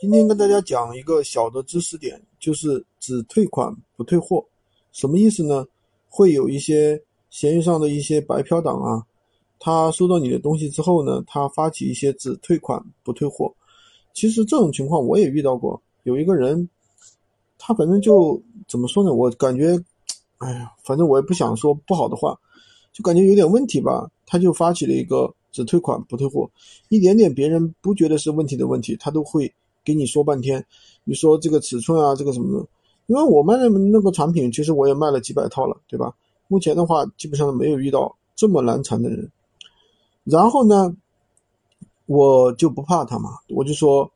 今天跟大家讲一个小的知识点，就是只退款不退货，什么意思呢？会有一些闲鱼上的一些白嫖党啊，他收到你的东西之后呢，他发起一些只退款不退货。其实这种情况我也遇到过，有一个人，他反正就怎么说呢？我感觉，哎呀，反正我也不想说不好的话，就感觉有点问题吧。他就发起了一个只退款不退货，一点点别人不觉得是问题的问题，他都会给你说半天。你说这个尺寸啊，这个什么的。因为我卖的那个产品，其实我也卖了几百套了，对吧？目前的话，基本上没有遇到这么难缠的人。然后呢，我就不怕他嘛，我就说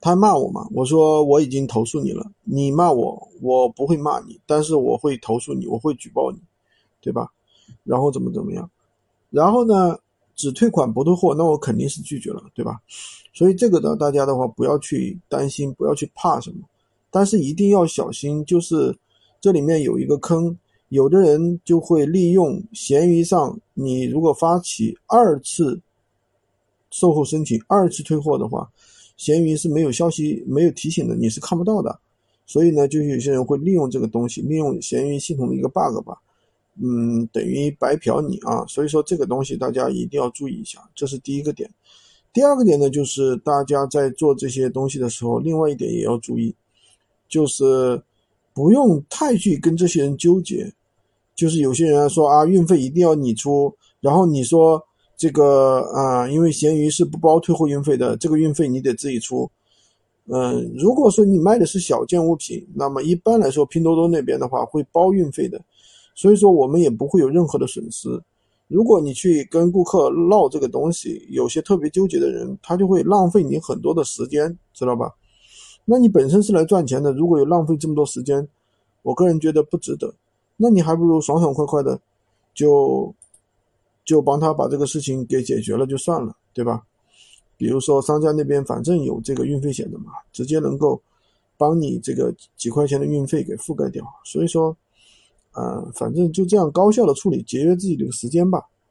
他骂我嘛，我说我已经投诉你了，你骂我，我不会骂你，但是我会投诉你，我会举报你，对吧？然后怎么怎么样？然后呢，只退款不退货，那我肯定是拒绝了，对吧？所以这个呢，大家的话不要去担心，不要去怕什么。但是一定要小心，就是这里面有一个坑，有的人就会利用闲鱼上，你如果发起二次售后申请、二次退货的话，闲鱼是没有消息、没有提醒的，你是看不到的。所以呢，就有些人会利用这个东西，利用闲鱼系统的一个 bug 吧，嗯，等于白嫖你啊。所以说这个东西大家一定要注意一下，这是第一个点。第二个点呢，就是大家在做这些东西的时候，另外一点也要注意。就是不用太去跟这些人纠结，就是有些人说啊，运费一定要你出，然后你说这个啊，因为闲鱼是不包退货运费的，这个运费你得自己出。嗯，如果说你卖的是小件物品，那么一般来说拼多多那边的话会包运费的，所以说我们也不会有任何的损失。如果你去跟顾客唠这个东西，有些特别纠结的人，他就会浪费你很多的时间，知道吧？那你本身是来赚钱的，如果有浪费这么多时间，我个人觉得不值得。那你还不如爽爽快快的，就就帮他把这个事情给解决了就算了，对吧？比如说商家那边反正有这个运费险的嘛，直接能够帮你这个几块钱的运费给覆盖掉。所以说，嗯，反正就这样高效的处理，节约自己的时间吧。